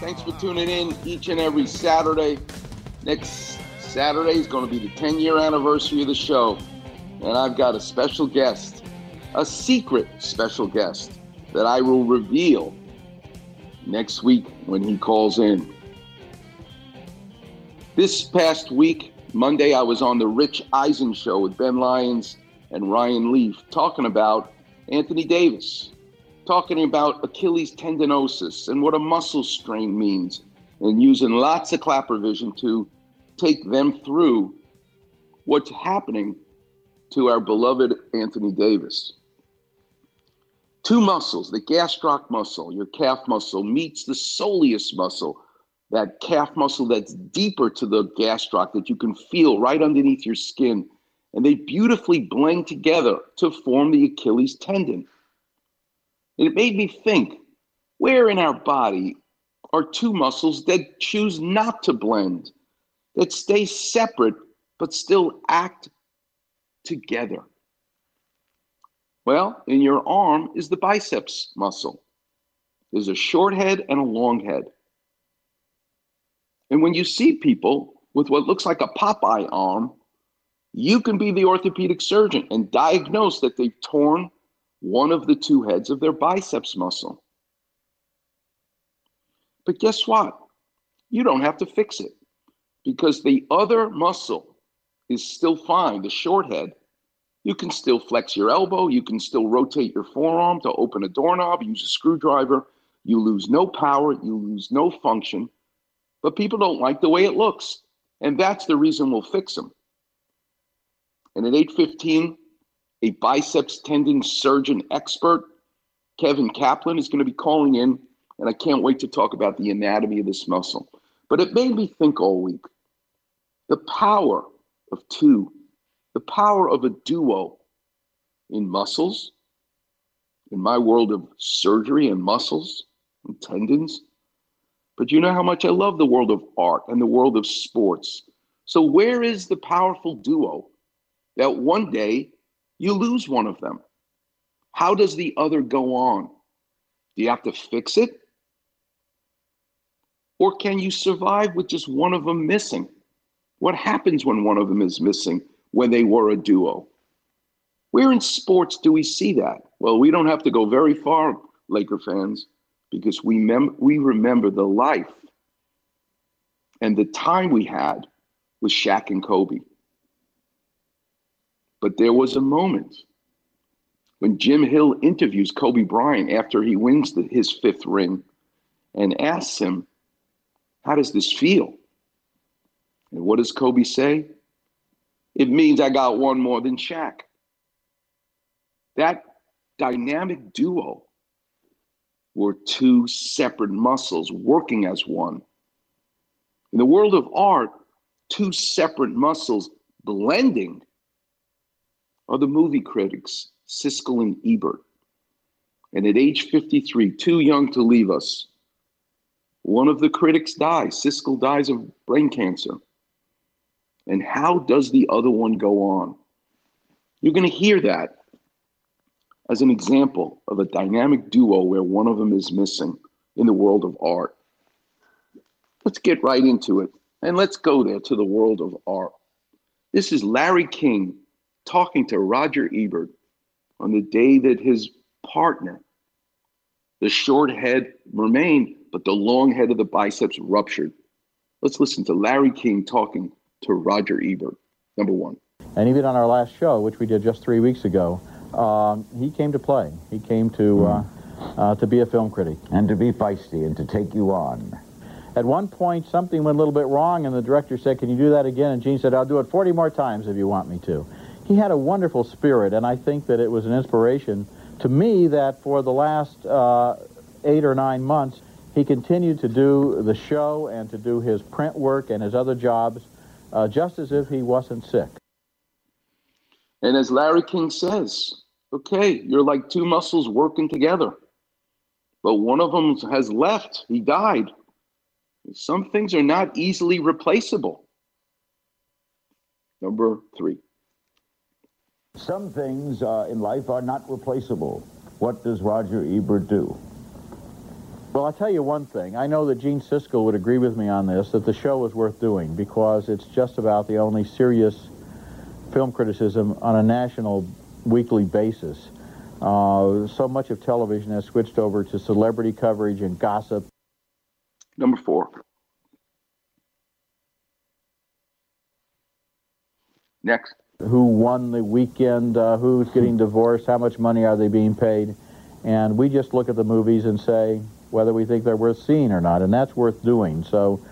Thanks for tuning in each and every Saturday. Next Saturday is going to be the 10 year anniversary of the show. And I've got a special guest, a secret special guest that I will reveal next week when he calls in. This past week, Monday, I was on the Rich Eisen show with Ben Lyons and Ryan Leaf talking about Anthony Davis talking about Achilles tendinosis and what a muscle strain means, and using lots of clapper vision to take them through what's happening to our beloved Anthony Davis. Two muscles, the gastroc muscle, your calf muscle, meets the soleus muscle, that calf muscle that's deeper to the gastroc that you can feel right underneath your skin. And they beautifully blend together to form the Achilles tendon. It made me think where in our body are two muscles that choose not to blend, that stay separate but still act together? Well, in your arm is the biceps muscle. There's a short head and a long head. And when you see people with what looks like a Popeye arm, you can be the orthopedic surgeon and diagnose that they've torn one of the two heads of their biceps muscle. But guess what? You don't have to fix it because the other muscle is still fine, the short head. You can still flex your elbow, you can still rotate your forearm to open a doorknob, use a screwdriver. You lose no power, you lose no function, but people don't like the way it looks. And that's the reason we'll fix them. And at 8:15, a biceps tendon surgeon expert, Kevin Kaplan, is going to be calling in, and I can't wait to talk about the anatomy of this muscle. But it made me think all week the power of two, the power of a duo in muscles, in my world of surgery and muscles and tendons. But you know how much I love the world of art and the world of sports. So, where is the powerful duo that one day you lose one of them? How does the other go on? Do you have to fix it? Or can you survive with just one of them missing? What happens when one of them is missing when they were a duo? Where in sports do we see that? Well, we don't have to go very far, Laker fans, because we, mem- we remember the life and the time we had with Shaq and Kobe. But there was a moment when Jim Hill interviews Kobe Bryant after he wins the, his fifth ring and asks him, How does this feel? And what does Kobe say? It means I got one more than Shaq. That dynamic duo were two separate muscles working as one. In the world of art, two separate muscles blending are the movie critics, Siskel and Ebert. And at age 53, too young to leave us, one of the critics dies. Siskel dies of brain cancer. And how does the other one go on? You're going to hear that as an example of a dynamic duo where one of them is missing in the world of art. Let's get right into it and let's go there to the world of art. This is Larry King talking to Roger Ebert on the day that his partner, the short head, remained, but the long head of the biceps ruptured. Let's listen to Larry King talking to Roger Ebert. Number one. And even on our last show, which we did just three weeks ago, um, he came to play. He came to uh, uh, to be a film critic and to be feisty and to take you on. At one point, something went a little bit wrong, and the director said, "Can you do that again?" And Gene said, "I'll do it 40 more times if you want me to." He had a wonderful spirit, and I think that it was an inspiration to me that for the last uh, eight or nine months, he continued to do the show and to do his print work and his other jobs uh, just as if he wasn't sick. And as Larry King says, okay, you're like two muscles working together. But one of them has left. He died. Some things are not easily replaceable. Number three. Some things uh, in life are not replaceable. What does Roger Ebert do? Well, I'll tell you one thing. I know that Gene Siskel would agree with me on this, that the show is worth doing because it's just about the only serious film criticism on a national weekly basis. Uh, so much of television has switched over to celebrity coverage and gossip. Number four. Next. Who won the weekend? Uh, who's getting divorced? How much money are they being paid? And we just look at the movies and say whether we think they're worth seeing or not, and that's worth doing. So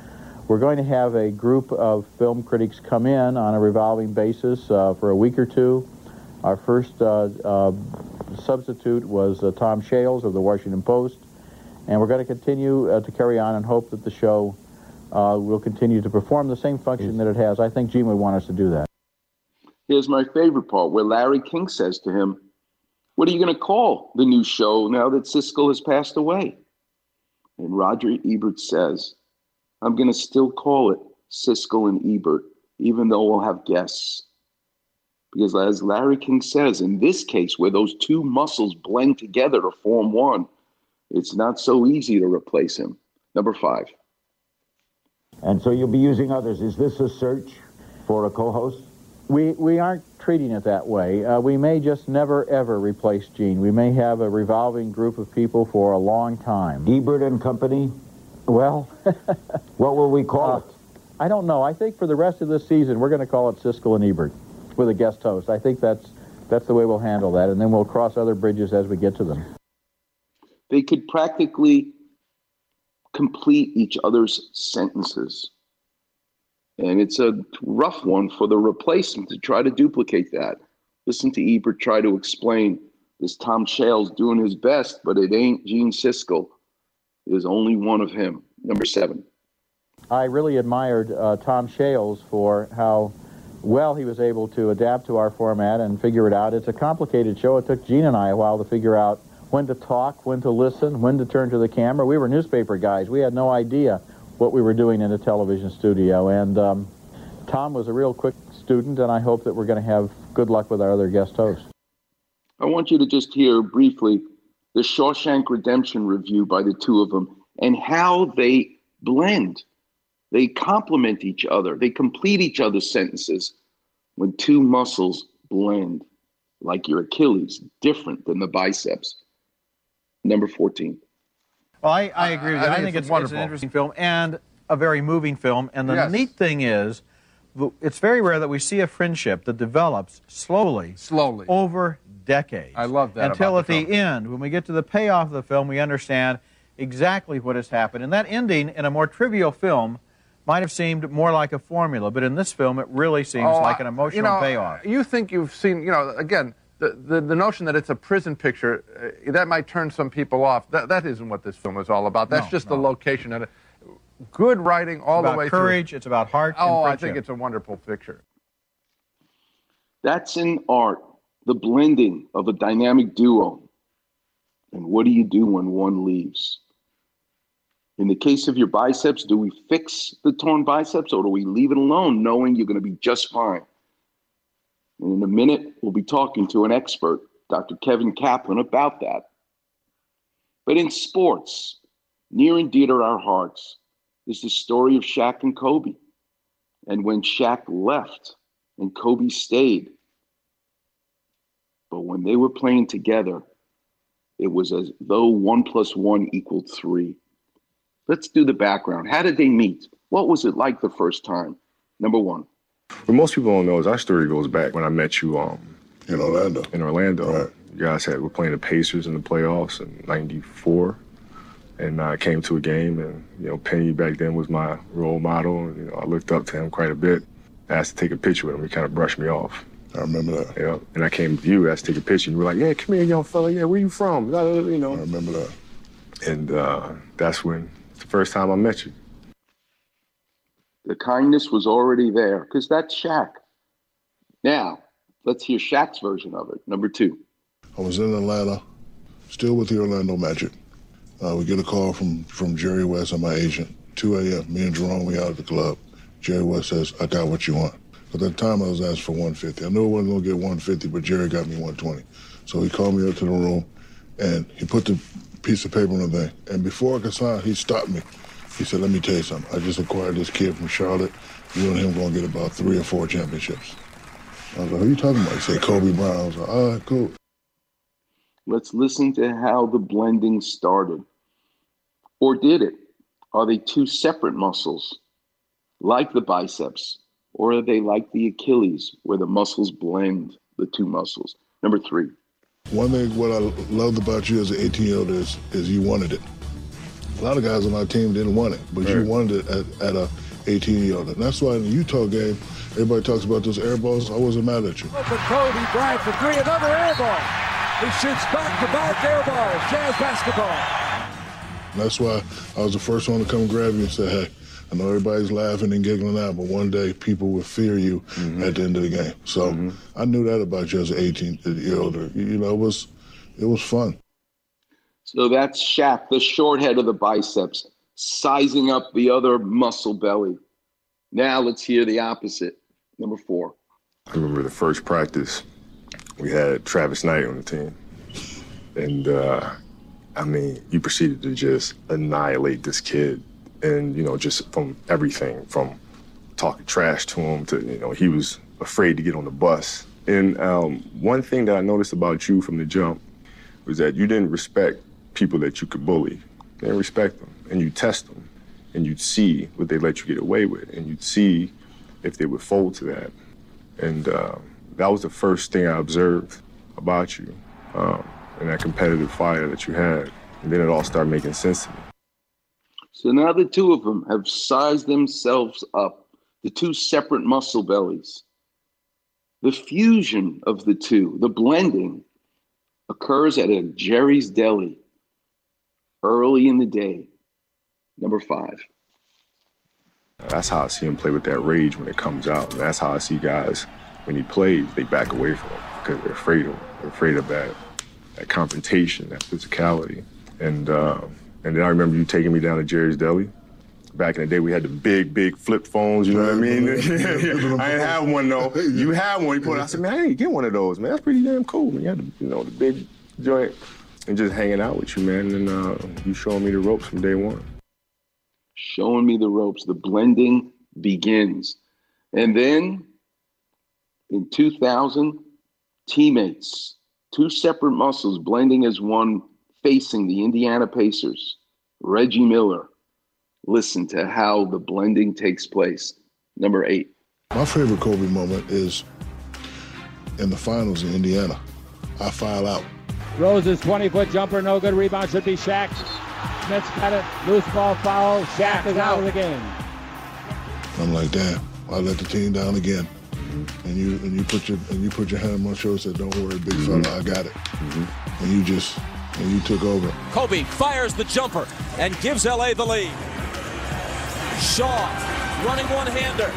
we're going to have a group of film critics come in on a revolving basis uh, for a week or two. Our first uh, uh, substitute was uh, Tom Shales of the Washington Post, and we're going to continue uh, to carry on and hope that the show uh, will continue to perform the same function that it has. I think Gene would want us to do that. Here's my favorite part where Larry King says to him, What are you going to call the new show now that Siskel has passed away? And Roger Ebert says, I'm going to still call it Siskel and Ebert, even though we'll have guests. Because as Larry King says, in this case, where those two muscles blend together to form one, it's not so easy to replace him. Number five. And so you'll be using others. Is this a search for a co-host? We, we aren't treating it that way. Uh, we may just never, ever replace Gene. We may have a revolving group of people for a long time. Ebert and Company? Well, what will we call uh, it? I don't know. I think for the rest of this season, we're going to call it Siskel and Ebert with a guest host. I think that's that's the way we'll handle that, and then we'll cross other bridges as we get to them. They could practically complete each other's sentences. And it's a rough one for the replacement to try to duplicate that. Listen to Ebert try to explain this Tom Shales doing his best, but it ain't Gene Siskel. There's only one of him. Number seven. I really admired uh, Tom Shales for how well he was able to adapt to our format and figure it out. It's a complicated show. It took Gene and I a while to figure out when to talk, when to listen, when to turn to the camera. We were newspaper guys. We had no idea what we were doing in a television studio. And um, Tom was a real quick student, and I hope that we're going to have good luck with our other guest hosts. I want you to just hear briefly the Shawshank Redemption review by the two of them and how they blend. They complement each other, they complete each other's sentences when two muscles blend, like your Achilles, different than the biceps. Number 14. Well, I, I agree with you. I, I think, it's, it's, it's, an interesting film and a very moving film. And the yes. neat thing is, it's very rare that we see a friendship that develops slowly, slowly over decades. I love that. Until at the, the end, when we get to the payoff of the film, we understand exactly what has happened. And that ending in a more trivial film might have seemed more like a formula, but in this film, it really seems oh, like an emotional you know, payoff. You think you've seen, you know, again, the, the, the, notion that it's a prison picture, uh, that might turn some people off. That, that isn't what this film is all about. That's no, just no. the location. And good writing all the way through. courage, through. It's about heart Oh, I think it's a wonderful picture. That's in art, the blending of a dynamic duo. And what do you do when one leaves? In the case of your biceps, do we fix the torn biceps or do we leave it alone knowing you're going to be just fine? And in a minute, we'll be talking to an expert, Dr. Kevin Kaplan, about that. But in sports, near and dear to our hearts is the story of Shaq and Kobe. And when Shaq left and Kobe stayed, But when they were playing together, it was as though one plus one equaled three. Let's do the background. How did they meet? What was it like the first time? Number one. What most people don't know is our story goes back when I met you um, in Orlando. In Orlando. Right. You guys had were playing the Pacers in the playoffs in '94, and I came to a game, and you know Penny back then was my role model, and you know I looked up to him quite a bit. I asked to take a picture with him. He kind of brushed me off. I remember that. Yeah, and I came to you, asked to take a picture, and you were like, "Yeah, come here, young fella. Yeah, where you from?" You know. I remember that. And uh, that's when it's the first time I met you. The kindness was already there because that's Shaq. Now, let's hear Shaq's version of it. Number two. I was in Atlanta, still with the Orlando Magic. Uh, we get a call from from Jerry West, and my agent. 2 a.m. Me and Jerome, we out at the club. Jerry West says, "I got what you want." At that time, I was asked for 150. I knew I wasn't gonna get 150, but Jerry got me 120. So he called me up to the room, and he put the piece of paper on the thing. And before I could sign, he stopped me. He said, "Let me tell you something. I just acquired this kid from Charlotte. You and him gonna get about three or four championships." I was like, "Who are you talking about?" He said, "Kobe Bryant." I was like, "All right, cool." Let's listen to how the blending started. Or did it? Are they two separate muscles, like the biceps? Or are they like the Achilles, where the muscles blend the two muscles? Number three. One thing what I loved about you as an 18 year old is, is you wanted it. A lot of guys on our team didn't want it, but right. you wanted it at, at a 18 year old. And that's why in the Utah game, everybody talks about those air balls. I wasn't mad at you. Open Kobe Bryant for three, another air ball. He shoots back to back air balls. Jazz basketball. And that's why I was the first one to come grab you and say, hey, I know everybody's laughing and giggling now, but one day people will fear you mm-hmm. at the end of the game. So mm-hmm. I knew that about you as an 18 year old. You know, it was it was fun. So that's Shaq, the short head of the biceps, sizing up the other muscle belly. Now let's hear the opposite. Number four. I remember the first practice. We had Travis Knight on the team. And uh, I mean, you proceeded to just annihilate this kid and you know just from everything from talking trash to him to you know he was afraid to get on the bus and um, one thing that i noticed about you from the jump was that you didn't respect people that you could bully. Didn't respect them. And you test them. And you'd see what they let you get away with. And you'd see if they would fold to that. And uh, that was the first thing i observed about you um, and that competitive fire that you had. And then it all started making sense to me. So now the two of them have sized themselves up, the two separate muscle bellies. The fusion of the two, the blending, occurs at a Jerry's Deli early in the day. Number five. That's how I see him play with that rage when it comes out. That's how I see guys when he plays, they back away from him because they're afraid of him. They're afraid of that, that confrontation, that physicality. And um, and then I remember you taking me down to Jerry's Deli. Back in the day, we had the big, big flip phones. You know what I mean? I didn't have one though. You had one. You put. It. I said, man, I didn't get one of those, man. That's pretty damn cool. Man, you had the, you know, the big joint, and just hanging out with you, man. And uh, you showing me the ropes from day one. Showing me the ropes. The blending begins, and then in 2000, teammates, two separate muscles blending as one facing the Indiana Pacers, Reggie Miller. Listen to how the blending takes place. Number eight. My favorite Kobe moment is in the finals in Indiana. I file out. Rose's 20 foot jumper, no good. Rebound should be Shaq. Smith's got it. Loose ball foul. Shaq is out of the game. I'm like, damn, I let the team down again. And you and you put your and you put your hand on my shoulder and said, Don't worry, big mm-hmm. fella, I got it. Mm-hmm. And you just and you took over. Kobe fires the jumper and gives LA the lead. Shaw running one-hander,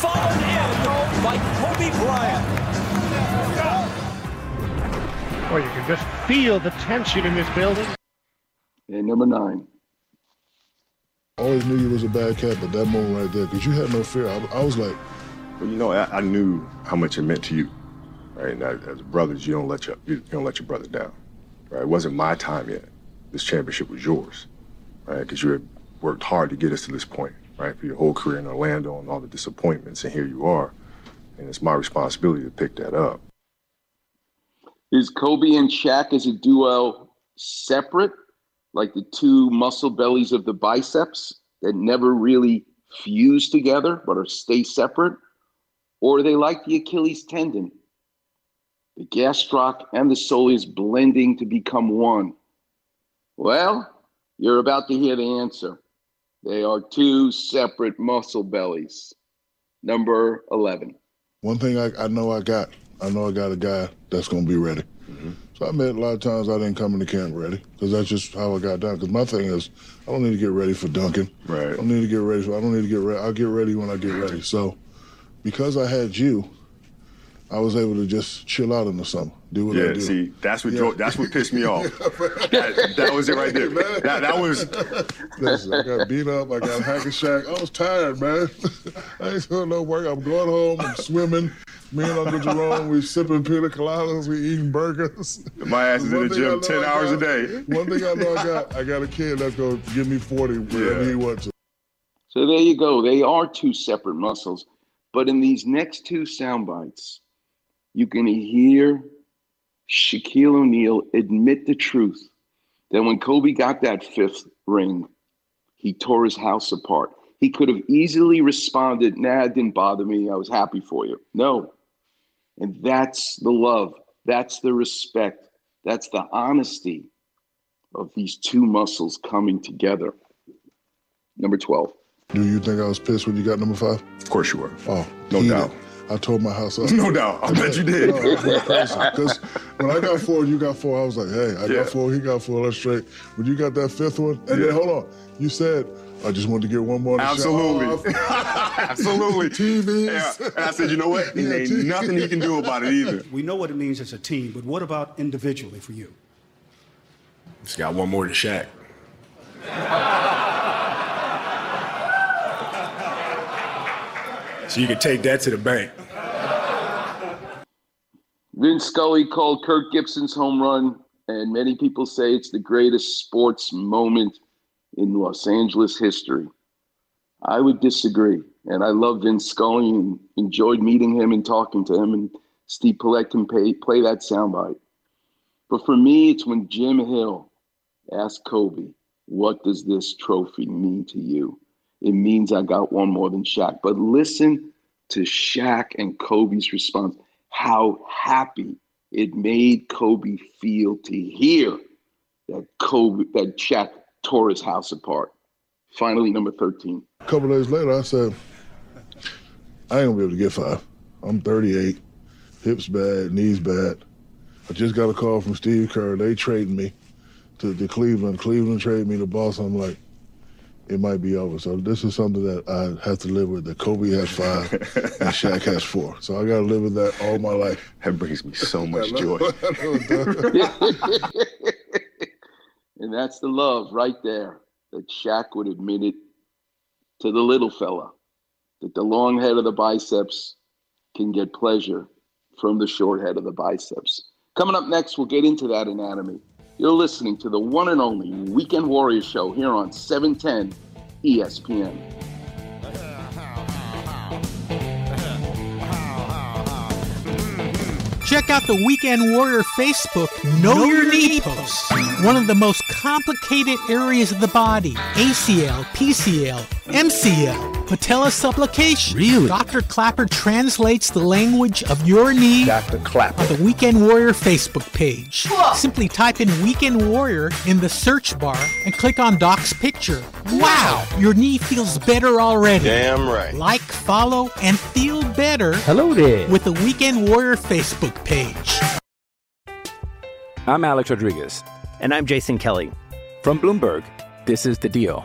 followed in by Kobe Bryant. Well, you can just feel the tension in this building. And number nine. I always knew you was a bad cat, but that moment right there, because you had no fear. I, I was like, well, you know, I, I, knew how much it meant to you, right? And as brothers, you don't let your you don't let your brother down. Right? It wasn't my time yet. This championship was yours, right? Because you had worked hard to get us to this point, right? For your whole career in Orlando and all the disappointments, and here you are. And it's my responsibility to pick that up. Is Kobe and Shaq as a duo separate, like the two muscle bellies of the biceps that never really fuse together but are stay separate? Or are they like the Achilles tendon? The gastroc and the soleus blending to become one. Well, you're about to hear the answer. They are two separate muscle bellies. Number 11. One thing I, I know I got, I know I got a guy that's going to be ready. Mm-hmm. So I met a lot of times I didn't come into camp ready because that's just how I got down. Because my thing is, I don't need to get ready for dunking. Right. I don't need to get ready for. I don't need to get ready. I'll get ready when I get ready. So, because I had you, I was able to just chill out in the summer, do what yeah, I do. see, that's what yeah. that's what pissed me off. that, that, was it right there. That, that was. Listen, I got beat up. I got hack and Shaq. I was tired, man. I ain't doing no work. I'm going home. I'm swimming. Me and Uncle Jerome, we sipping pina coladas. We eating burgers. My ass is in the gym ten hours got, a day. One thing I know I got, I got a kid that's gonna give me forty wherever yeah. he wants to. So there you go. They are two separate muscles, but in these next two sound bites you can hear Shaquille O'Neal admit the truth that when Kobe got that fifth ring, he tore his house apart. He could have easily responded, nah, it didn't bother me. I was happy for you. No. And that's the love. That's the respect. That's the honesty of these two muscles coming together. Number 12. Do you think I was pissed when you got number five? Of course you were. Oh, no doubt. I told my house up. No doubt. I bet you did. Because when I got four, you got four. I was like, hey, I yeah. got four, he got four. Let's straight. When you got that fifth one, and yeah. then hold on, you said I just wanted to get one more. Absolutely. Absolutely. TVs. Yeah. And I said, you know what? Yeah, ain't TV. nothing he can do about it either. We know what it means as a team, but what about individually for you? Just got one more to Shaq. So you can take that to the bank. Vince Scully called Kirk Gibson's home run, and many people say it's the greatest sports moment in Los Angeles history. I would disagree. And I love Vince Scully and enjoyed meeting him and talking to him. And Steve Paulette can pay, play that soundbite. But for me, it's when Jim Hill asked Kobe, What does this trophy mean to you? it means I got one more than Shaq. But listen to Shaq and Kobe's response, how happy it made Kobe feel to hear that Kobe, that Shaq tore his house apart. Finally, number 13. A couple days later, I said, I ain't gonna be able to get five. I'm 38, hips bad, knees bad. I just got a call from Steve Kerr. They traded me to, to Cleveland. Cleveland traded me to Boston. I'm like, it might be over. So this is something that I have to live with. That Kobe has five and Shaq has four. So I got to live with that all my life. That brings me so much joy. and that's the love right there that Shaq would admit it to the little fella that the long head of the biceps can get pleasure from the short head of the biceps. Coming up next, we'll get into that anatomy. You're listening to the one and only Weekend Warrior Show here on 710 ESPN. Check out the Weekend Warrior Facebook Know, know Your Knee posts. One of the most complicated areas of the body ACL, PCL, MCL patella supplication. Really? Dr. Clapper translates the language of your knee Dr. Clapper. on the Weekend Warrior Facebook page. Whoa. Simply type in Weekend Warrior in the search bar and click on Doc's picture. Wow, your knee feels better already. Damn right. Like, follow, and feel better. Hello there. With the Weekend Warrior Facebook page. I'm Alex Rodriguez. And I'm Jason Kelly. From Bloomberg, this is The Deal.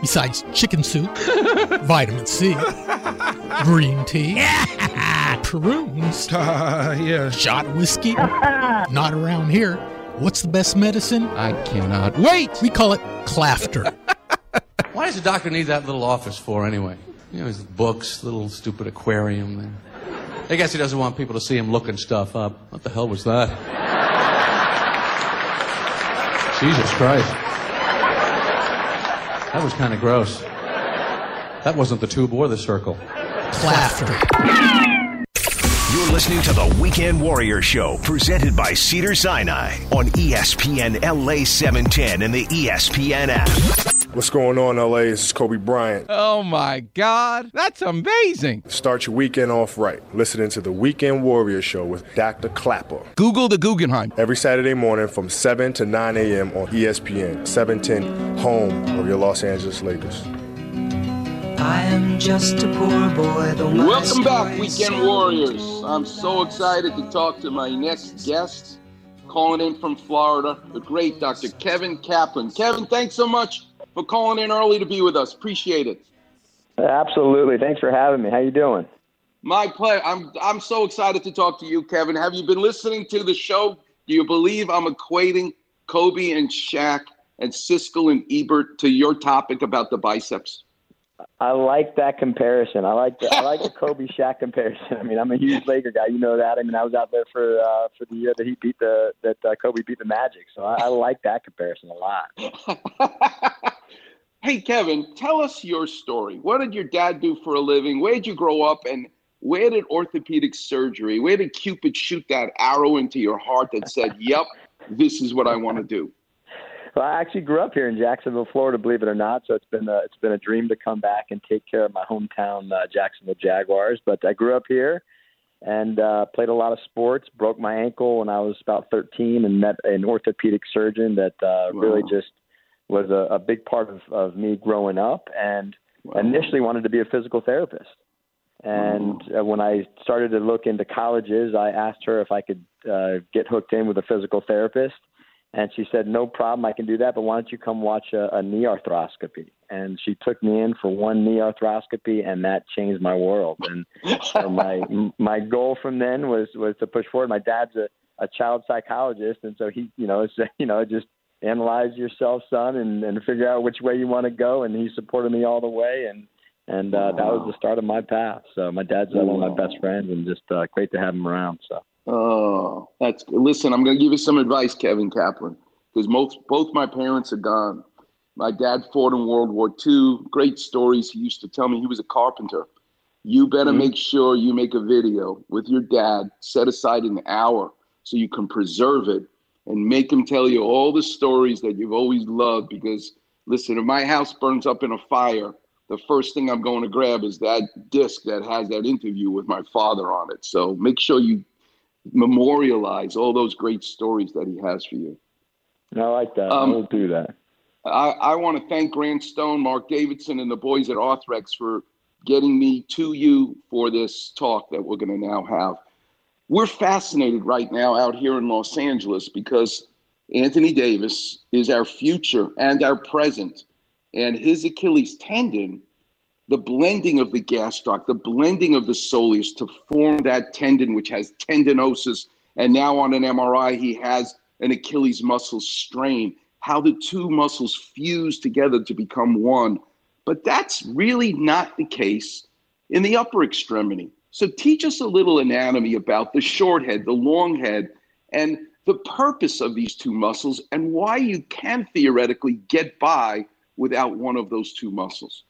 Besides chicken soup, vitamin C, green tea, prunes, uh, yeah. shot whiskey. Not around here. What's the best medicine? I cannot wait. We call it Clafter. Why does the doctor need that little office for anyway? You know, his books, little stupid aquarium there. I guess he doesn't want people to see him looking stuff up. What the hell was that? Jesus Christ. That was kind of gross. That wasn't the tube or the circle. Clafter. You're listening to the Weekend Warrior Show, presented by Cedar Sinai on ESPN LA 710 and the ESPN app. What's going on, LA? This is Kobe Bryant. Oh my God, that's amazing. Start your weekend off right, listening to the Weekend Warrior Show with Dr. Clapper. Google the Guggenheim. Every Saturday morning from 7 to 9 a.m. on ESPN, 710, home of your Los Angeles Lakers. I am just a poor boy. Though my Welcome back, Weekend Warriors. I'm so excited to talk to my next guest, calling in from Florida, the great Dr. Kevin Kaplan. Kevin, thanks so much for calling in early to be with us. Appreciate it. Absolutely. Thanks for having me. How you doing? My pleasure. I'm I'm so excited to talk to you, Kevin. Have you been listening to the show? Do you believe I'm equating Kobe and Shaq and Siskel and Ebert to your topic about the biceps? I like that comparison. I like the, I like the Kobe Shaq comparison. I mean, I'm a huge Laker guy. You know that. I mean, I was out there for uh, for the year that he beat the that uh, Kobe beat the Magic. So I, I like that comparison a lot. Hey, Kevin, tell us your story. What did your dad do for a living? Where did you grow up? And where did orthopedic surgery, where did Cupid shoot that arrow into your heart that said, yep, this is what I want to do? Well, I actually grew up here in Jacksonville, Florida, believe it or not. So it's been a, it's been a dream to come back and take care of my hometown uh, Jacksonville Jaguars. But I grew up here and uh, played a lot of sports. Broke my ankle when I was about 13 and met an orthopedic surgeon that uh, really just was a, a big part of, of me growing up. And initially wanted to be a physical therapist. And uh, when I started to look into colleges, I asked her if I could uh, get hooked in with a physical therapist. And she said, No problem, I can do that, but why don't you come watch a, a knee arthroscopy? And she took me in for one knee arthroscopy, and that changed my world. And so my my goal from then was was to push forward. My dad's a, a child psychologist, and so he, you know, it's, you know, just analyze yourself, son, and, and figure out which way you want to go. And he supported me all the way, and and uh, that was the start of my path. So my dad's uh, one of my best friends, and just uh, great to have him around. So. Oh, that's good. Listen, I'm going to give you some advice, Kevin Kaplan, because most both my parents are gone. My dad fought in World War II. Great stories. He used to tell me he was a carpenter. You better Mhm. make sure you make a video with your dad, set aside an hour so you can preserve it and make him tell you all the stories that you've always loved. Because, listen, if my house burns up in a fire, the first thing I'm going to grab is that disc that has that interview with my father on it. So make sure you memorialize all those great stories that he has for you. I like that. Um, we'll do that. I, I want to thank Grant Stone, Mark Davidson, and the boys at Arthrex for getting me to you for this talk that we're going to now have. We're fascinated right now out here in Los Angeles because Anthony Davis is our future and our present. And his Achilles tendon, the blending of the gastroc, the blending of the soleus to form that tendon, which has tendinosis. And now on an MRI, he has an Achilles muscle strain, how the two muscles fuse together to become one. But that's really not the case in the upper extremity. So teach us a little anatomy about the short head, the long head, and the purpose of these two muscles and why you can theoretically get by without one of those two muscles.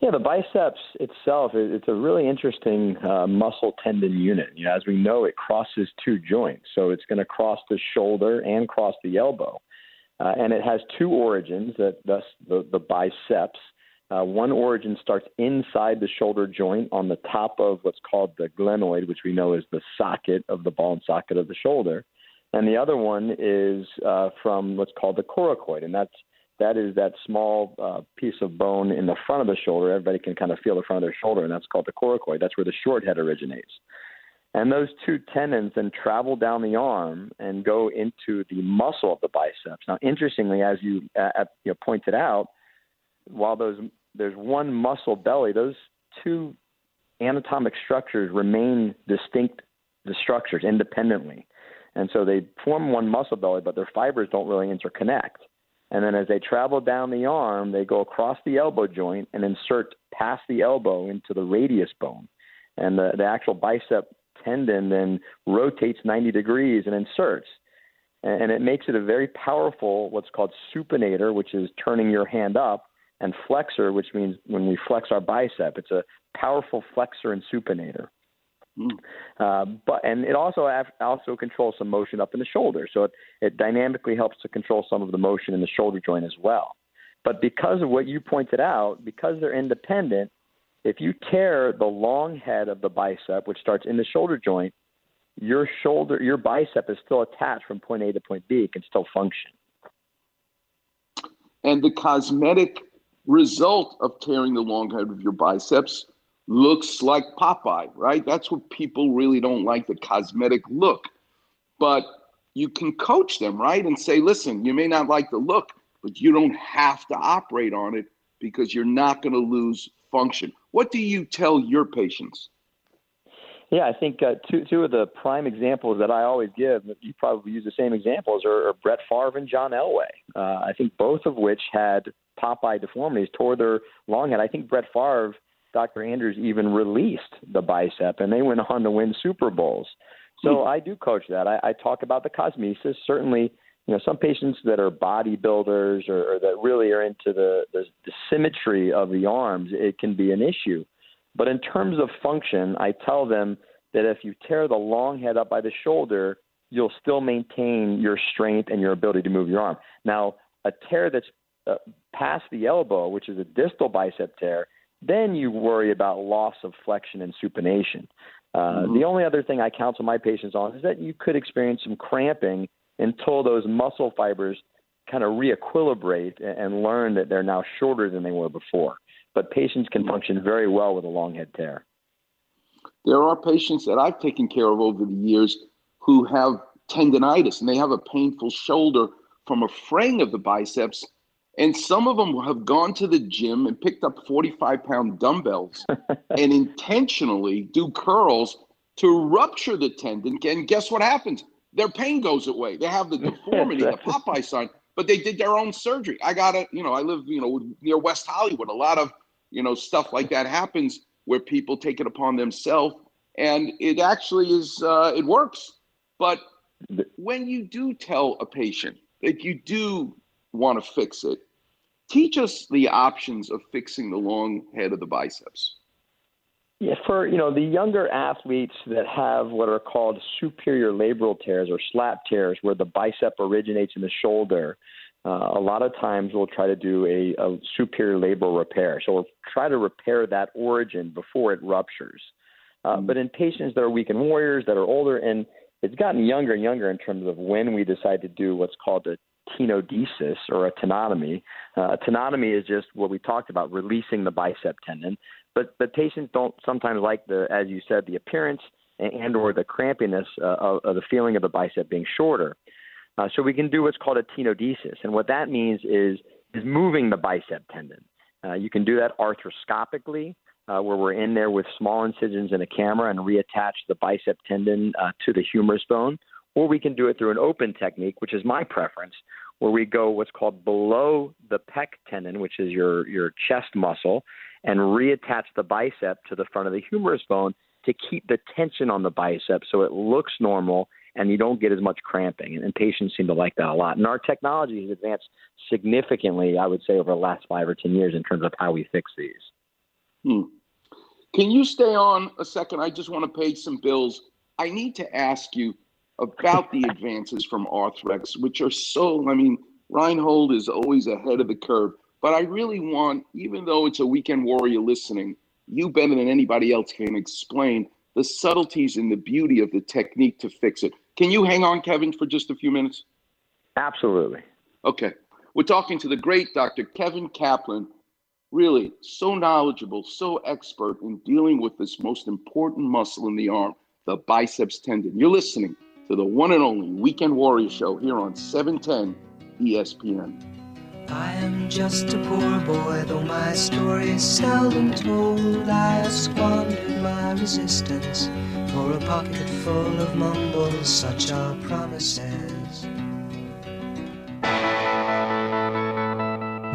Yeah, the biceps itself, it's a really interesting uh, muscle tendon unit. You know, as we know, it crosses two joints. So it's going to cross the shoulder and cross the elbow. Uh, and it has two origins, that thus the, the biceps. Uh, one origin starts inside the shoulder joint on the top of what's called the glenoid, which we know is the socket of the ball and socket of the shoulder. And the other one is uh, from what's called the coracoid, and that's that is that small uh, piece of bone in the front of the shoulder. Everybody can kind of feel the front of their shoulder, and that's called the coracoid. That's where the short head originates. And those two tendons then travel down the arm and go into the muscle of the biceps. Now, interestingly, as you, uh, uh, you know, pointed out, while those there's one muscle belly, those two anatomic structures remain distinct the structures independently. And so they form one muscle belly, but their fibers don't really interconnect. And then as they travel down the arm, they go across the elbow joint and insert past the elbow into the radius bone. And the, the actual bicep tendon then rotates 90 degrees and inserts. And it makes it a very powerful, what's called supinator, which is turning your hand up, and flexor, which means when we flex our bicep. It's a powerful flexor and supinator. Mm. Uh, but and it also also controls some motion up in the shoulder, so it, it dynamically helps to control some of the motion in the shoulder joint as well. But because of what you pointed out, because they're independent, if you tear the long head of the bicep, which starts in the shoulder joint, your shoulder, your bicep is still attached from point A to point B. It can still function. And the cosmetic result of tearing the long head of your biceps looks like Popeye, right? That's what people really don't like the cosmetic look. But you can coach them, right? And say, listen, you may not like the look, but you don't have to operate on it because you're not going to lose function. What do you tell your patients? Yeah, I think uh, two two of the prime examples that I always give, you probably use the same examples, are, are Brett Favre and John Elway. Uh, I think both of which had Popeye deformities, tore their long head. I think Brett Favre, Dr. Andrews even released the bicep, and they went on to win Super Bowls. So hmm. I do coach that. I, I talk about the cosmesis. Certainly, you know, some patients that are bodybuilders or, or that really are into the, the the symmetry of the arms, it can be an issue. But in terms of function, I tell them that if you tear the long head up by the shoulder, you'll still maintain your strength and your ability to move your arm. Now, a tear that's uh, past the elbow, which is a distal bicep tear, then you worry about loss of flexion and supination. Uh, mm-hmm. The only other thing I counsel my patients on is that you could experience some cramping until those muscle fibers kind of reequilibrate and learn that they're now shorter than they were before. But patients can function very well with a long head tear. There are patients that I've taken care of over the years who have tendonitis and they have a painful shoulder from a fraying of the biceps and some of them have gone to the gym and picked up 45 pound dumbbells and intentionally do curls to rupture the tendon. And guess what happens? Their pain goes away. They have the deformity, the Popeye sign, but they did their own surgery. I got it, you know, I live, you know, near West Hollywood. A lot of, you know, stuff like that happens where people take it upon themselves and it actually is, uh, it works. But when you do tell a patient that you do want to fix it, teach us the options of fixing the long head of the biceps. Yeah, for you know the younger athletes that have what are called superior labral tears or slap tears, where the bicep originates in the shoulder, uh, a lot of times we'll try to do a, a superior labral repair. So we'll try to repair that origin before it ruptures. Uh, mm-hmm. But in patients that are weekend warriors, that are older, and it's gotten younger and younger in terms of when we decide to do what's called a tenodesis or a tenotomy. Uh, a tenotomy is just what we talked about, releasing the bicep tendon. But but patients don't sometimes like the, as you said, the appearance and, and or the crampiness uh, of, of the feeling of the bicep being shorter. Uh, so we can do what's called a tenodesis, and what that means is is moving the bicep tendon. Uh, you can do that arthroscopically, uh, where we're in there with small incisions and a camera and reattach the bicep tendon uh, to the humerus bone, or we can do it through an open technique, which is my preference, where we go what's called below the pec tendon, which is your, your chest muscle, and reattach the bicep to the front of the humerus bone to keep the tension on the bicep so it looks normal and you don't get as much cramping. And, and patients seem to like that a lot. And our technology has advanced significantly, I would say, over the last five or 10 years in terms of how we fix these. Hmm. Can you stay on a second? I just want to pay some bills. I need to ask you about the advances from Arthrex, which are so, I mean, Reinhold is always ahead of the curve. But I really want, even though it's a weekend warrior listening, you better than anybody else can explain the subtleties and the beauty of the technique to fix it. Can you hang on, Kevin, for just a few minutes? Absolutely. Okay. We're talking to the great Dr. Kevin Kaplan, really so knowledgeable, so expert in dealing with this most important muscle in the arm, the biceps tendon. You're listening to the one and only Weekend Warrior Show here on 710 ESPN. I am just a poor boy, though my story is seldom told. I have squandered my resistance For a pocket full of mumbles, such are promises.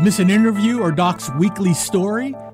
Miss an interview or Doc's weekly story?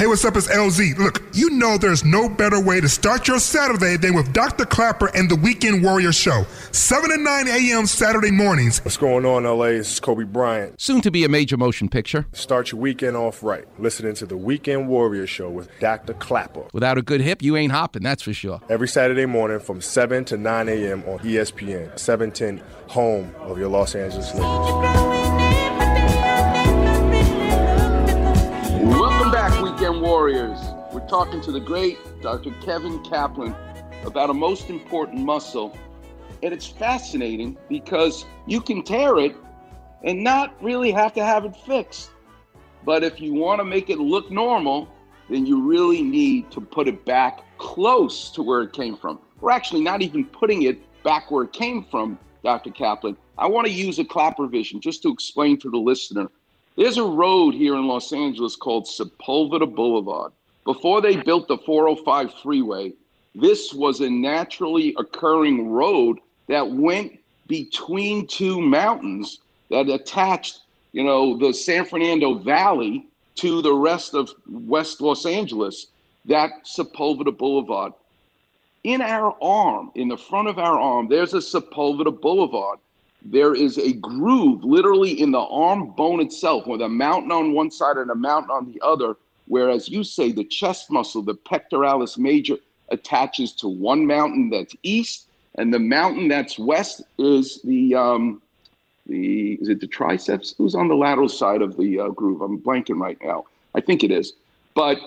Hey, what's up? It's LZ. Look, you know there's no better way to start your Saturday than with Dr. Clapper and the Weekend Warrior Show. 7 to 9 a.m. Saturday mornings. What's going on, LA? This is Kobe Bryant. Soon to be a major motion picture. Start your weekend off right. Listening to the Weekend Warrior Show with Dr. Clapper. Without a good hip, you ain't hopping, that's for sure. Every Saturday morning from 7 to 9 a.m. on ESPN, 710, home of your Los Angeles Lakers. Warriors. We're talking to the great Dr. Kevin Kaplan about a most important muscle. And it's fascinating because you can tear it and not really have to have it fixed. But if you want to make it look normal, then you really need to put it back close to where it came from. We're actually not even putting it back where it came from, Dr. Kaplan. I want to use a clapper vision just to explain to the listener. There's a road here in Los Angeles called Sepulveda Boulevard. Before they built the 405 freeway, this was a naturally occurring road that went between two mountains that attached, you know, the San Fernando Valley to the rest of West Los Angeles, that Sepulveda Boulevard. In our arm, in the front of our arm, there's a Sepulveda Boulevard. There is a groove literally in the arm bone itself, with a mountain on one side and a mountain on the other. Whereas you say the chest muscle, the pectoralis major, attaches to one mountain that's east, and the mountain that's west is the um, the is it the triceps? Who's on the lateral side of the uh, groove? I'm blanking right now. I think it is. But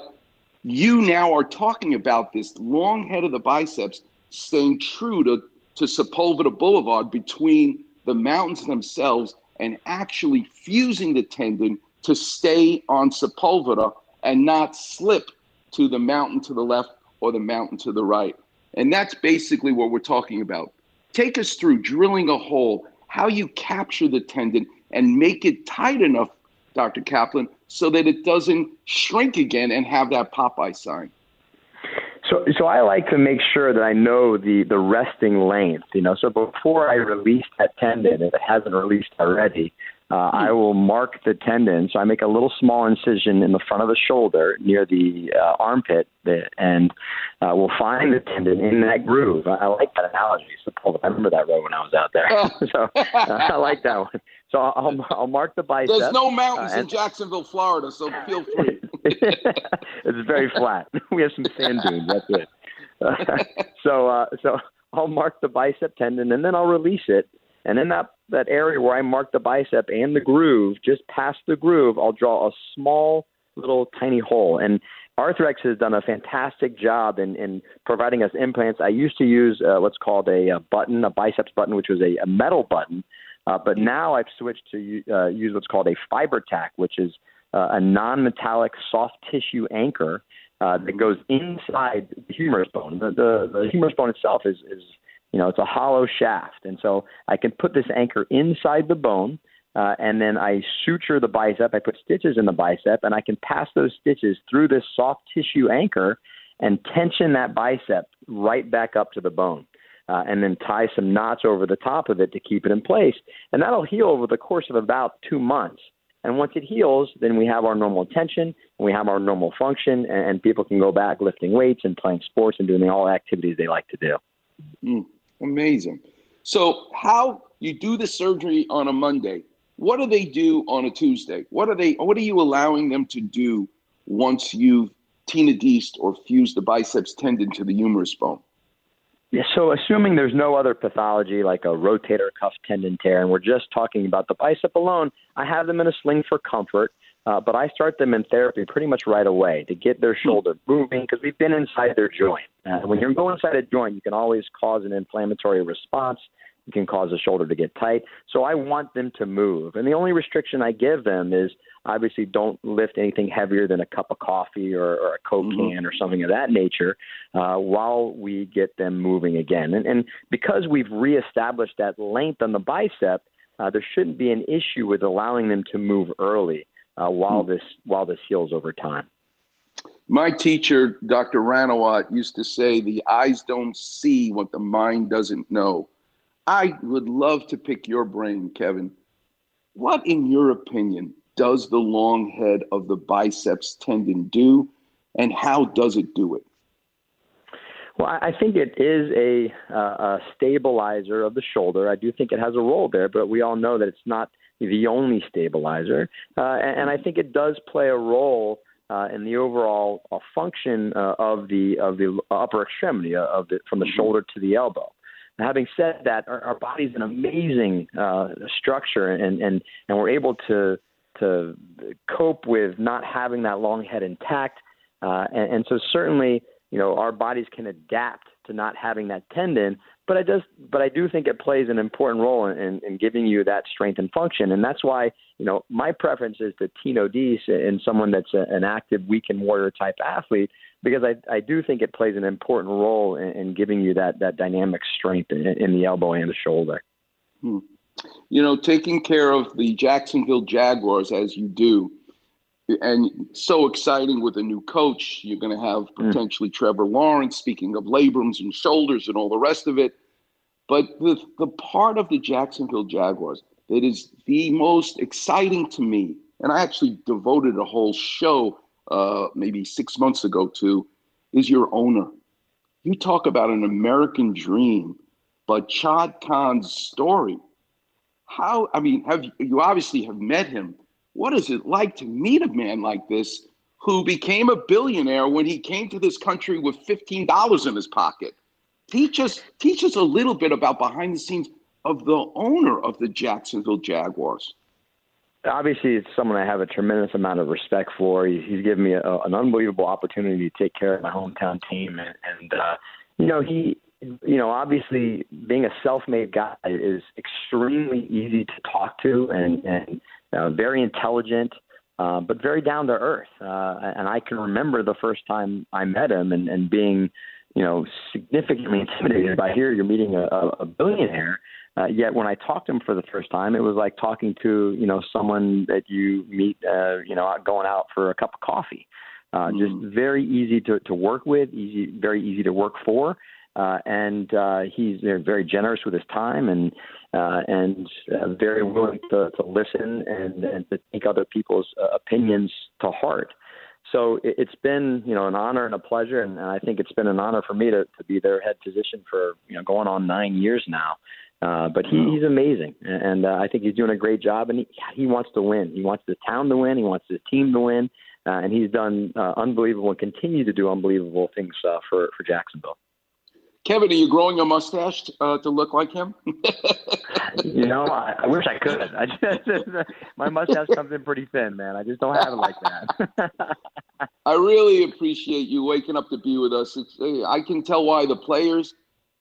you now are talking about this long head of the biceps staying true to, to Sepulveda Boulevard between the mountains themselves and actually fusing the tendon to stay on Sepulveda and not slip to the mountain to the left or the mountain to the right. And that's basically what we're talking about. Take us through drilling a hole, how you capture the tendon and make it tight enough, Dr. Kaplan, so that it doesn't shrink again and have that Popeye sign. So, so I like to make sure that I know the the resting length. You know, so before I release that tendon, if it hasn't released already, uh, I will mark the tendon. So I make a little small incision in the front of the shoulder near the uh, armpit, and uh, we'll find the tendon in that groove. I, I like that analogy. So I remember that road when I was out there. so uh, I like that one. So I'll, I'll mark the bicep. There's no mountains uh, in Jacksonville, Florida, so feel free. it's very flat. We have some sand dunes. That's it. so, uh, so I'll mark the bicep tendon, and then I'll release it. And in that that area where I mark the bicep and the groove, just past the groove, I'll draw a small little tiny hole. And Arthrex has done a fantastic job in, in providing us implants. I used to use uh, what's called a, a button, a biceps button, which was a, a metal button. Uh, but now I've switched to uh, use what's called a FiberTak, which is uh, a non-metallic soft tissue anchor uh, that goes inside the humerus bone. The, the, the humerus bone itself is, is, you know, it's a hollow shaft, and so I can put this anchor inside the bone, uh, and then I suture the bicep. I put stitches in the bicep, and I can pass those stitches through this soft tissue anchor and tension that bicep right back up to the bone uh, and then tie some knots over the top of it to keep it in place. And that'll heal over the course of about two months. And once it heals, then we have our normal tension, and we have our normal function, and, and people can go back lifting weights and playing sports and doing all the activities they like to do. Mm, amazing. So, how you do the surgery on a Monday? What do they do on a Tuesday? What are they? What are you allowing them to do once you've Tina tenodesed or fused the biceps tendon to the humerus bone? Yeah, so assuming there's no other pathology like a rotator cuff tendon tear, and we're just talking about the bicep alone, I have them in a sling for comfort. Uh, but I start them in therapy pretty much right away to get their shoulder moving because we've been inside their joint. Uh, when you go inside a joint, you can always cause an inflammatory response can cause the shoulder to get tight. So I want them to move. And the only restriction I give them is obviously don't lift anything heavier than a cup of coffee or, or a Coke mm-hmm. can or something of that nature uh, while we get them moving again. And, and because we've reestablished that length on the bicep, uh, there shouldn't be an issue with allowing them to move early uh, while mm-hmm. this while this heals over time. My teacher, Dr. Ranawat, used to say, The eyes don't see what the mind doesn't know. I would love to pick your brain, Kevin. What, in your opinion, does the long head of the biceps tendon do, and how does it do it? Well, I think it is a, uh, a stabilizer of the shoulder. I do think it has a role there, but we all know that it's not the only stabilizer. Uh, and, and I think it does play a role uh, in the overall uh, function uh, of the of the upper extremity uh, of the from the mm-hmm. shoulder to the elbow. Having said that, our, our body's an amazing uh, structure, and, and and we're able to to cope with not having that long head intact. Uh, and, and so certainly, you know, our bodies can adapt to not having that tendon, but I does, but I do think it plays an important role in, in giving you that strength and function, and that's why you know my preference is to tenodese and someone that's a, an active weekend warrior type athlete because I I do think it plays an important role in, in giving you that that dynamic strength in, in the elbow and the shoulder. Hmm. You know, taking care of the Jacksonville Jaguars as you do, and so exciting with a new coach. You're going to have hmm. potentially mm. Trevor Lawrence. Speaking of labrums and shoulders and all the rest of it, but the the part of the Jacksonville Jaguars that is the most exciting to me, and I actually devoted a whole show uh, maybe six months ago to, is your owner. You talk about an American dream, but Shad Khan's story. How I mean, have you obviously have met him? What is it like to meet a man like this who became a billionaire when he came to this country with $15 in his pocket? Teach us, teach us a little bit about behind the scenes of the owner of the Jacksonville Jaguars. Obviously, it's someone I have a tremendous amount of respect for. He's, given me a, an unbelievable opportunity to take care of my hometown team, and, and uh, you know he you know, obviously being a self-made guy is extremely easy to talk to and, and uh, very intelligent, uh, but very down to earth. Uh, and I can remember the first time I met him and, and being, you know, significantly intimidated by here you're meeting a, a billionaire. Uh, yet when I talked to him for the first time, it was like talking to you know someone that you meet, uh, you know, going out for a cup of coffee. Uh, mm. Just very easy to, to work with, easy, very easy to work for, uh, and uh, he's very generous with his time and uh, and uh, very willing to, to listen and, and to take other people's uh, opinions to heart. So it, it's been you know an honor and a pleasure, and, and I think it's been an honor for me to, to be their head physician for you know going on nine years now. Uh, but he, he's amazing, and uh, I think he's doing a great job. And he, he wants to win. He wants the town to win. He wants his team to win, uh, and he's done uh, unbelievable and continue to do unbelievable things uh, for for Jacksonville. Kevin, are you growing a mustache uh, to look like him? you know, I, I, wish I could. I just, my mustache comes in pretty thin, man. I just don't have it like that. I really appreciate you waking up to be with us. It's, I can tell why the players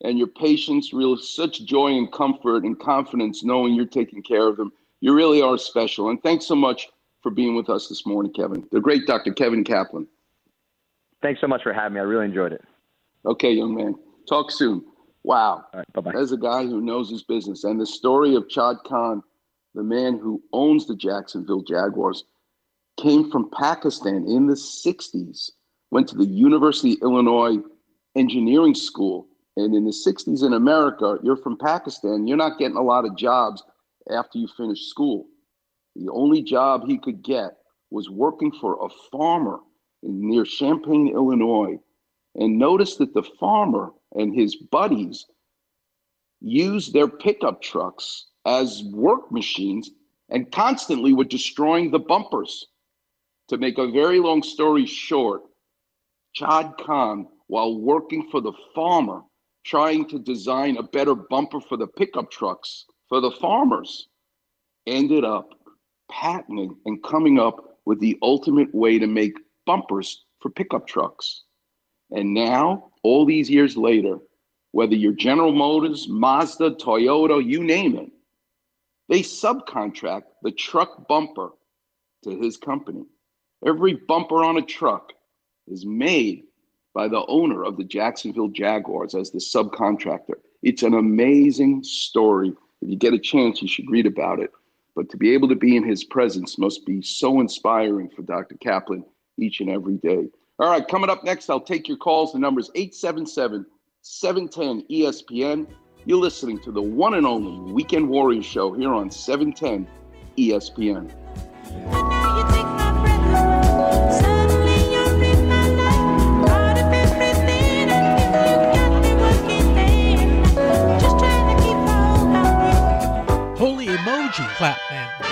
and your patients real such joy and comfort and confidence knowing you're taking care of them. You really are special. And thanks so much for being with us this morning, Kevin. The great Dr. Kevin Kaplan. Thanks so much for having me. I really enjoyed it. Okay, young man. Talk soon. Wow. All right, bye-bye. There's a guy who knows his business. And the story of Shad Khan, the man who owns the Jacksonville Jaguars, came from Pakistan in the 60s, went to the University of Illinois Engineering School. And in the 60s in America, you're from Pakistan, you're not getting a lot of jobs after you finish school. The only job he could get was working for a farmer in, near Champaign, Illinois. And notice that the farmer and his buddies used their pickup trucks as work machines and constantly were destroying the bumpers. To make a very long story short, Shad Khan, while working for the farmer, trying to design a better bumper for the pickup trucks for the farmers, ended up patenting and coming up with the ultimate way to make bumpers for pickup trucks. And now, all these years later, whether you're General Motors, Mazda, Toyota, you name it. They subcontract the truck bumper to his company. Every bumper on a truck is made by the owner of the Jacksonville Jaguars as the subcontractor. It's an amazing story. If you get a chance, you should read about it. But to be able to be in his presence must be so inspiring for Dr. Kaplan each and every day. All right, coming up next, I'll take your calls. The number is 877 710 ESPN. You're listening to the one and only Weekend Warriors show here on 710 ESPN. Holy emoji clap man.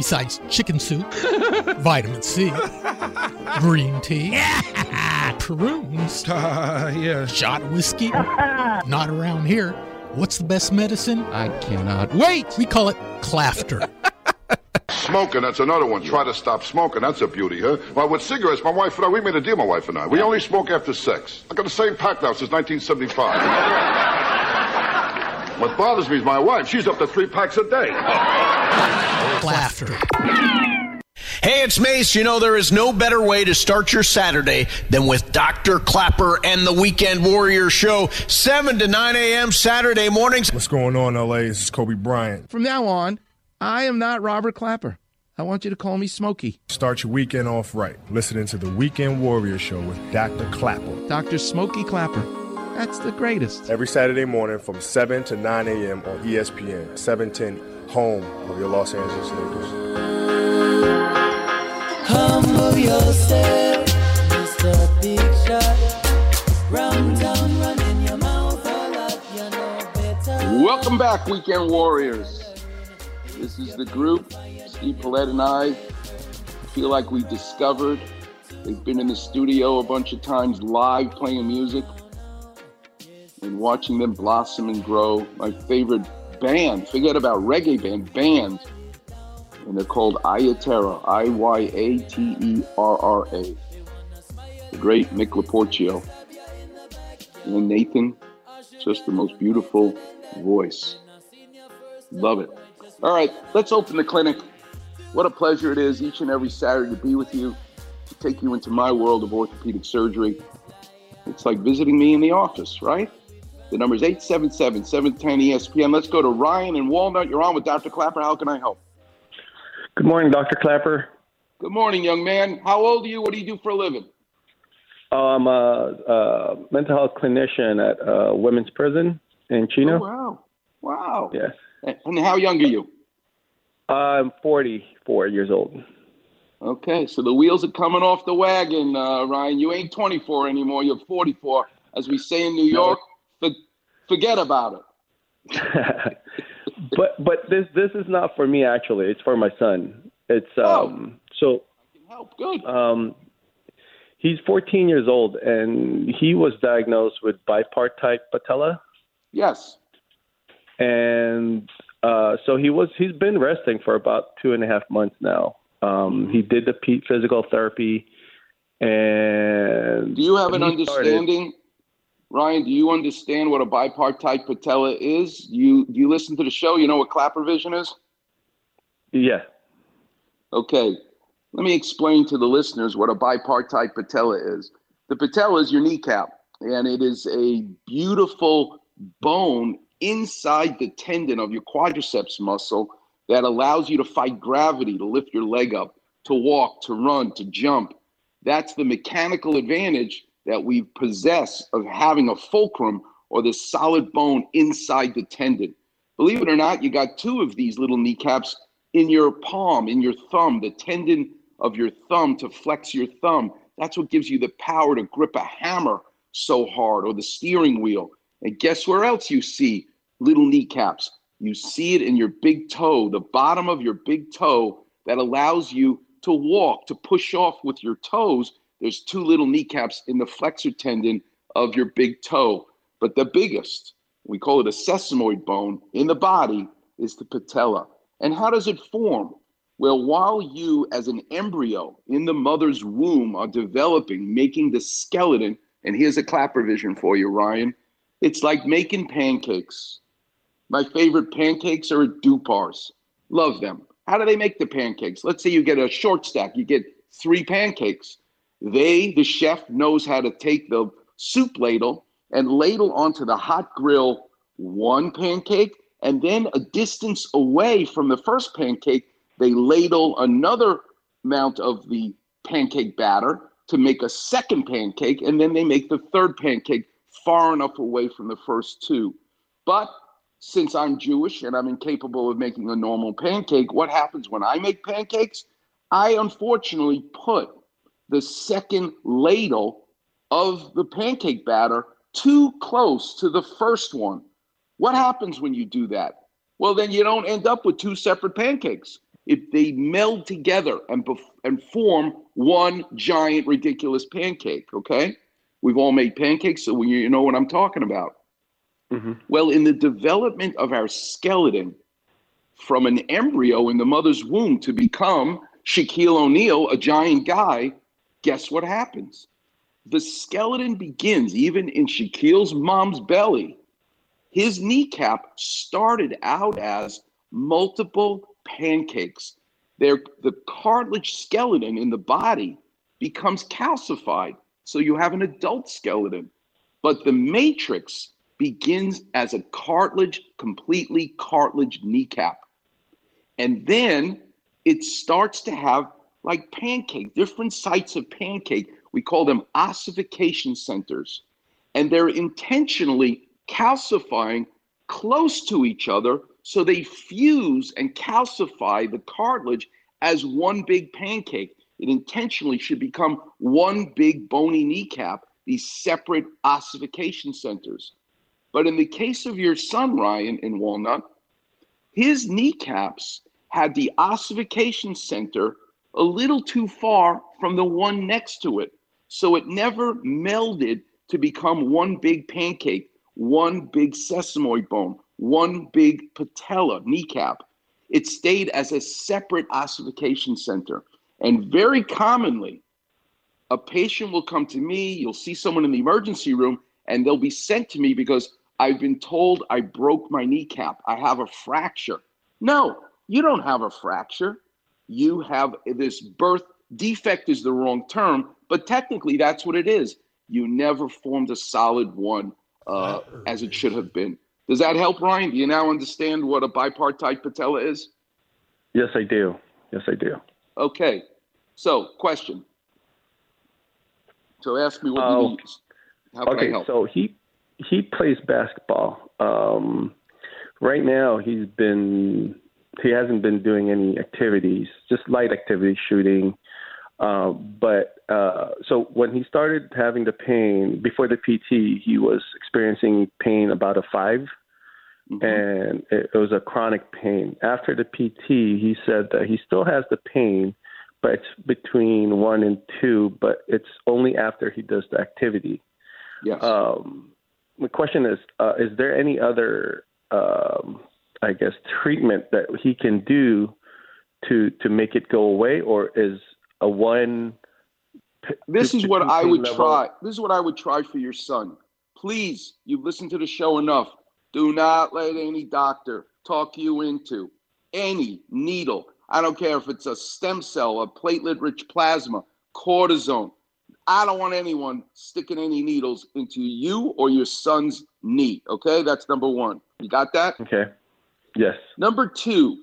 Besides chicken soup, vitamin C, green tea, prunes, yeah. shot whiskey. Not around here. What's the best medicine? I cannot Wait! We call it clafter. Smoking, that's another one. Try to stop smoking. That's a beauty, huh? Well, with cigarettes, my wife and I, we made a deal, my wife and I. We only smoke after sex. I got the same pack now since 1975. what bothers me is my wife. She's up to three packs a day. Clafter. Hey, it's Mace. You know, there is no better way to start your Saturday than with Dr. Clapper and the Weekend Warrior Show, 7 to 9 a.m. Saturday mornings. What's going on, LA? This is Kobe Bryant. From now on, I am not Robert Clapper. I want you to call me Smokey. Start your weekend off right. Listening to the Weekend Warrior Show with Dr. Clapper. Dr. Smokey Clapper. That's the greatest. Every Saturday morning from 7 to 9 a.m. on ESPN, 710, home of your Los Angeles Lakers. Humble yourself, Mr. Big Shot. Round town running your mouth a lot, you know better. Welcome back, Weekend Warriors. This is the group. Steve Paulette and I feel like we discovered. They've been in the studio a bunch of times live playing music and watching them blossom and grow. My favorite band, forget about reggae band, band. And they're called Iya Terra, I Y A T E R R A. The great Mick Laportio. And Nathan, just the most beautiful voice. Love it. All right, let's open the clinic. What a pleasure it is each and every Saturday to be with you, to take you into my world of orthopedic surgery. It's like visiting me in the office, right? The number is 877 710 ESPN. Let's go to Ryan in Walnut. You're on with Dr. Clapper. How can I help? Good morning, Dr. Clapper. Good morning, young man. How old are you? What do you do for a living? Oh, I'm a, a mental health clinician at a women's prison in Chino. Oh, wow. Wow. Yes. And how young are you? I'm 44 years old. Okay, so the wheels are coming off the wagon, uh, Ryan. You ain't 24 anymore. You're 44. As we say in New York, for, forget about it. but but this this is not for me actually. It's for my son. It's um so help. Good. Um, he's 14 years old and he was diagnosed with bipartite patella. Yes. and uh, so he was he's been resting for about two and a half months now. Um, he did the physical therapy, and Do you have an he started- understanding, Ryan? Do you understand what a bipartite patella is? You do you listen to the show? You know what clapper vision is? Yeah. Okay. Let me explain to the listeners what a bipartite patella is. The patella is your kneecap, and it is a beautiful bone inside the tendon of your quadriceps muscle that allows you to fight gravity, to lift your leg up, to walk, to run, to jump. That's the mechanical advantage that we possess of having a fulcrum or the solid bone inside the tendon. Believe it or not, you got two of these little kneecaps in your palm, in your thumb, the tendon of your thumb to flex your thumb. That's what gives you the power to grip a hammer so hard or the steering wheel. And guess where else you see little kneecaps? You see it in your big toe, the bottom of your big toe that allows you to walk, to push off with your toes. There's two little kneecaps in the flexor tendon of your big toe. But the biggest, we call it a sesamoid bone in the body, is the patella. And how does it form? Well, while you, as an embryo in the mother's womb, are developing, making the skeleton, and here's a clapper vision for you, Ryan. It's like making pancakes. My favorite pancakes are at Dupar's. Love them. How do they make the pancakes? Let's say you get a short stack, you get three pancakes. They, the chef, knows how to take the soup ladle and ladle onto the hot grill one pancake, and then a distance away from the first pancake, they ladle another amount of the pancake batter to make a second pancake, and then they make the third pancake far enough away from the first two. But since I'm Jewish and I'm incapable of making a normal pancake, what happens when I make pancakes? I unfortunately put the second ladle of the pancake batter too close to the first one. What happens when you do that? Well, then you don't end up with two separate pancakes. If they meld together and, bef- and form one giant, ridiculous pancake, okay? We've all made pancakes, so you know what I'm talking about. Mm-hmm. Well, in the development of our skeleton from an embryo in the mother's womb to become Shaquille O'Neal, a giant guy, guess what happens? The skeleton begins even in Shaquille's mom's belly. His kneecap started out as multiple pancakes. They're, the cartilage skeleton in the body becomes calcified. So you have an adult skeleton. But the matrix begins as a cartilage, completely cartilage kneecap. And then it starts to have like pancake, different sites of pancake. We call them ossification centers. And they're intentionally calcifying close to each other so they fuse and calcify the cartilage as one big pancake. It intentionally should become one big bony kneecap, these separate ossification centers. But in the case of your son, Ryan, in Walnut, his kneecaps had the ossification center a little too far from the one next to it. So it never melded to become one big pancake, one big sesamoid bone, one big patella, kneecap. It stayed as a separate ossification center. And very commonly, a patient will come to me, you'll see someone in the emergency room, and they'll be sent to me because I've been told I broke my kneecap. I have a fracture. No, you don't have a fracture. You have this birth defect, is the wrong term, but technically that's what it is. You never formed a solid one uh, as it should have been. Does that help, Ryan? Do you now understand what a bipartite patella is? Yes, I do. Yes, I do. Okay. So, question. So, ask me what Oh, you need. How can I okay, help? so he he plays basketball. Um, right now, he's been he hasn't been doing any activities, just light activities, shooting. Uh, but uh, so when he started having the pain before the PT, he was experiencing pain about a 5 and it, it was a chronic pain. After the PT, he said that he still has the pain, but it's between one and two, but it's only after he does the activity. Yes. Um, the question is: uh, Is there any other, um, I guess, treatment that he can do to to make it go away, or is a one? This is what I would level- try. This is what I would try for your son. Please, you've listened to the show enough. Do not let any doctor talk you into any needle. I don't care if it's a stem cell, a platelet rich plasma, cortisone. I don't want anyone sticking any needles into you or your son's knee. Okay, that's number one. You got that? Okay. Yes. Number two,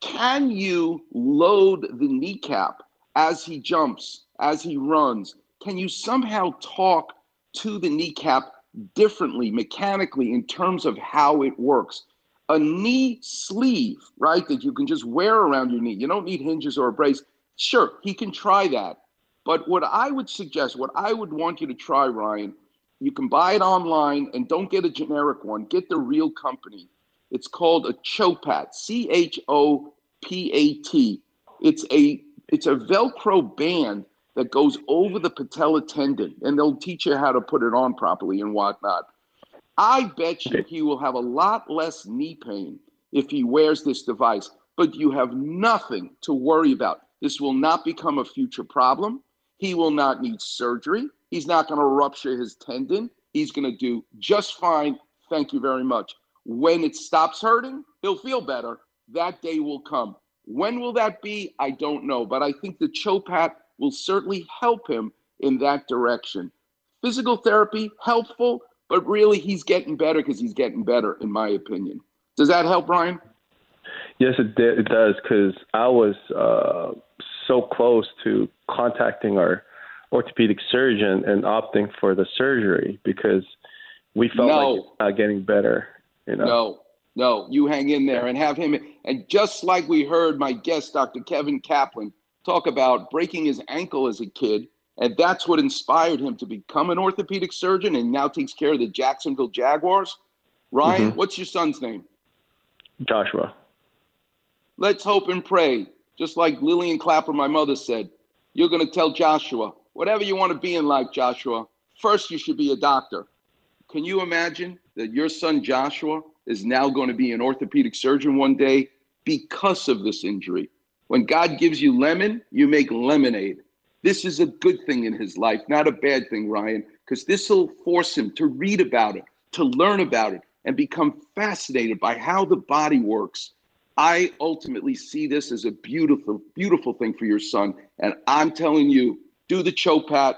can you load the kneecap as he jumps, as he runs? Can you somehow talk to the kneecap differently, mechanically, in terms of how it works? A knee sleeve, right, that you can just wear around your knee. You don't need hinges or a brace. Sure, he can try that. But what I would suggest, what I would want you to try, Ryan, you can buy it online and don't get a generic one. Get the real company. It's called a Chopat, C H O P A T. It's a it's a Velcro band that goes over the patella tendon, and they'll teach you how to put it on properly and whatnot. I bet you he will have a lot less knee pain if he wears this device, but you have nothing to worry about. This will not become a future problem. He will not need surgery. He's not going to rupture his tendon. He's going to do just fine. Thank you very much. When it stops hurting, he'll feel better. That day will come. When will that be? I don't know, but I think the Chopat will certainly help him in that direction. Physical therapy, helpful, but really he's getting better because he's getting better, in my opinion. Does that help, Brian? Yes, it, it does because I was uh, so close to contacting our orthopedic surgeon and opting for the surgery because we felt No. like it's not getting better. You know. No, no, you hang in there and have him. And just like we heard my guest, Dr. Kevin Kaplan, talk about breaking his ankle as a kid, and that's what inspired him to become an orthopedic surgeon and now takes care of the Jacksonville Jaguars. Ryan, Mhm. what's your son's name? Joshua. Let's hope and pray. Just like Lillian Clapper, my mother said, you're going to tell Joshua, whatever you want to be in life, Joshua, first you should be a doctor. Can you imagine that your son Joshua is now going to be an orthopedic surgeon one day because of this injury? When God gives you lemon, you make lemonade. This is a good thing in his life, not a bad thing, Ryan, because this will force him to read about it, to learn about it, and become fascinated by how the body works. I ultimately see this as a beautiful, beautiful thing for your son. And I'm telling you, do the Chopat,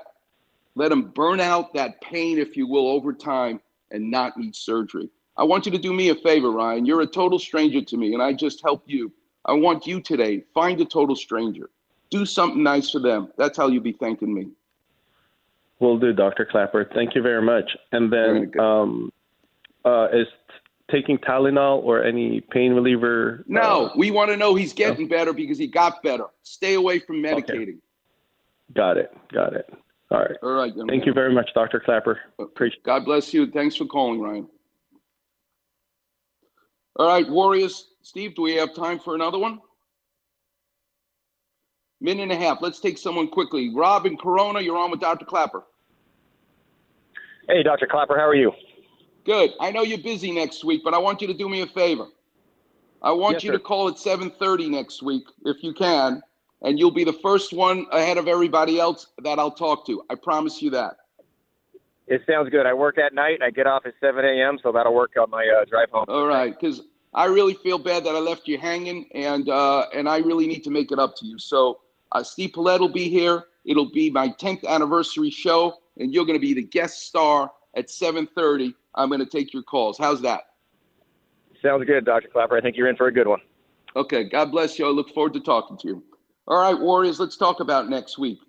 let him burn out that pain, if you will, over time and not need surgery. I want you to do me a favor, Ryan. You're a total stranger to me, and I just helped you. I want you today, find a total stranger. Do something nice for them. That's how you'll be thanking me. Will do, Dr. Clapper. Thank you very much. And then, um, uh, is taking Tylenol or any pain reliever? No, uh, we want to know he's getting better because he got better. Stay away from medicating. got it. Got it. All right. All right. Thank man. you very much, Dr. Clapper. Appreciate God bless you. Thanks for calling, Ryan. All right, Warriors. Steve, do we have time for another one? Minute and a half. Let's take someone quickly. Rob in Corona, you're on with Dr. Clapper. Hey, Dr. Clapper, how are you? Good. I know you're busy next week, but I want you to do me a favor. I want Yes, you sir. to call at 7:30 next week if you can, and you'll be the first one ahead of everybody else that I'll talk to. I promise you that. It sounds good. I work at night. I get off at 7 a.m., so that'll work on my uh, drive home. All right, because I really feel bad that I left you hanging, and uh, and I really need to make it up to you. So uh, Steve Paulette will be here. It'll be my 10th anniversary show, and you're going to be the guest star at 7:30. I'm going to take your calls. How's that? Sounds good, Dr. Clapper. I think you're in for a good one. Okay. God bless you. I look forward to talking to you. All right, Warriors. Let's talk about next week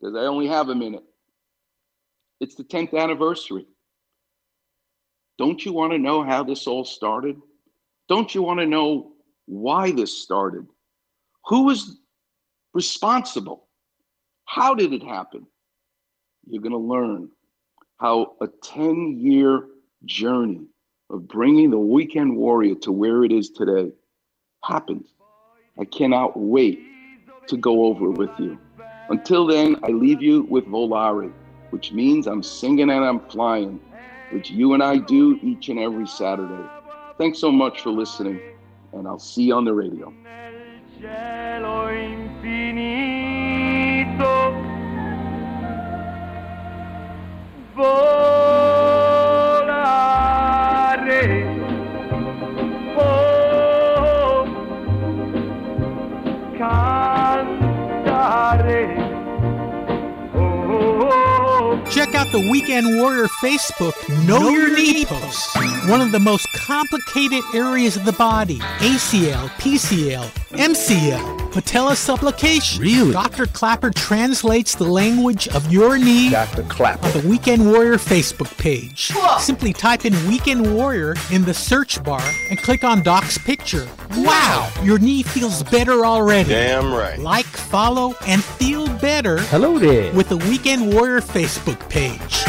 because I only have a minute. It's the 10th anniversary. Don't you want to know how this all started? Don't you want to know why this started? Who was responsible? How did it happen? You're going to learn how a 10 year journey of bringing the weekend warrior to where it is today happened. I cannot wait to go over with you. Until then, I leave you with Volare, which means I'm singing and I'm flying, which you and I do each and every Saturday. Thanks so much for listening, and I'll see you on the radio. The Weekend Warrior Facebook Know, Your Knee post. One of the most complicated areas of the body ACL, PCL, MCL, patella supplication. Really? Dr. Clapper translates the language of your knee Dr. Clapper. on the Weekend Warrior Facebook page. Simply type in Weekend Warrior in the search bar and click on Doc's picture. Wow! Your knee feels better already. Damn right. Like, follow, and feel better. Hello there. With the Weekend Warrior Facebook page.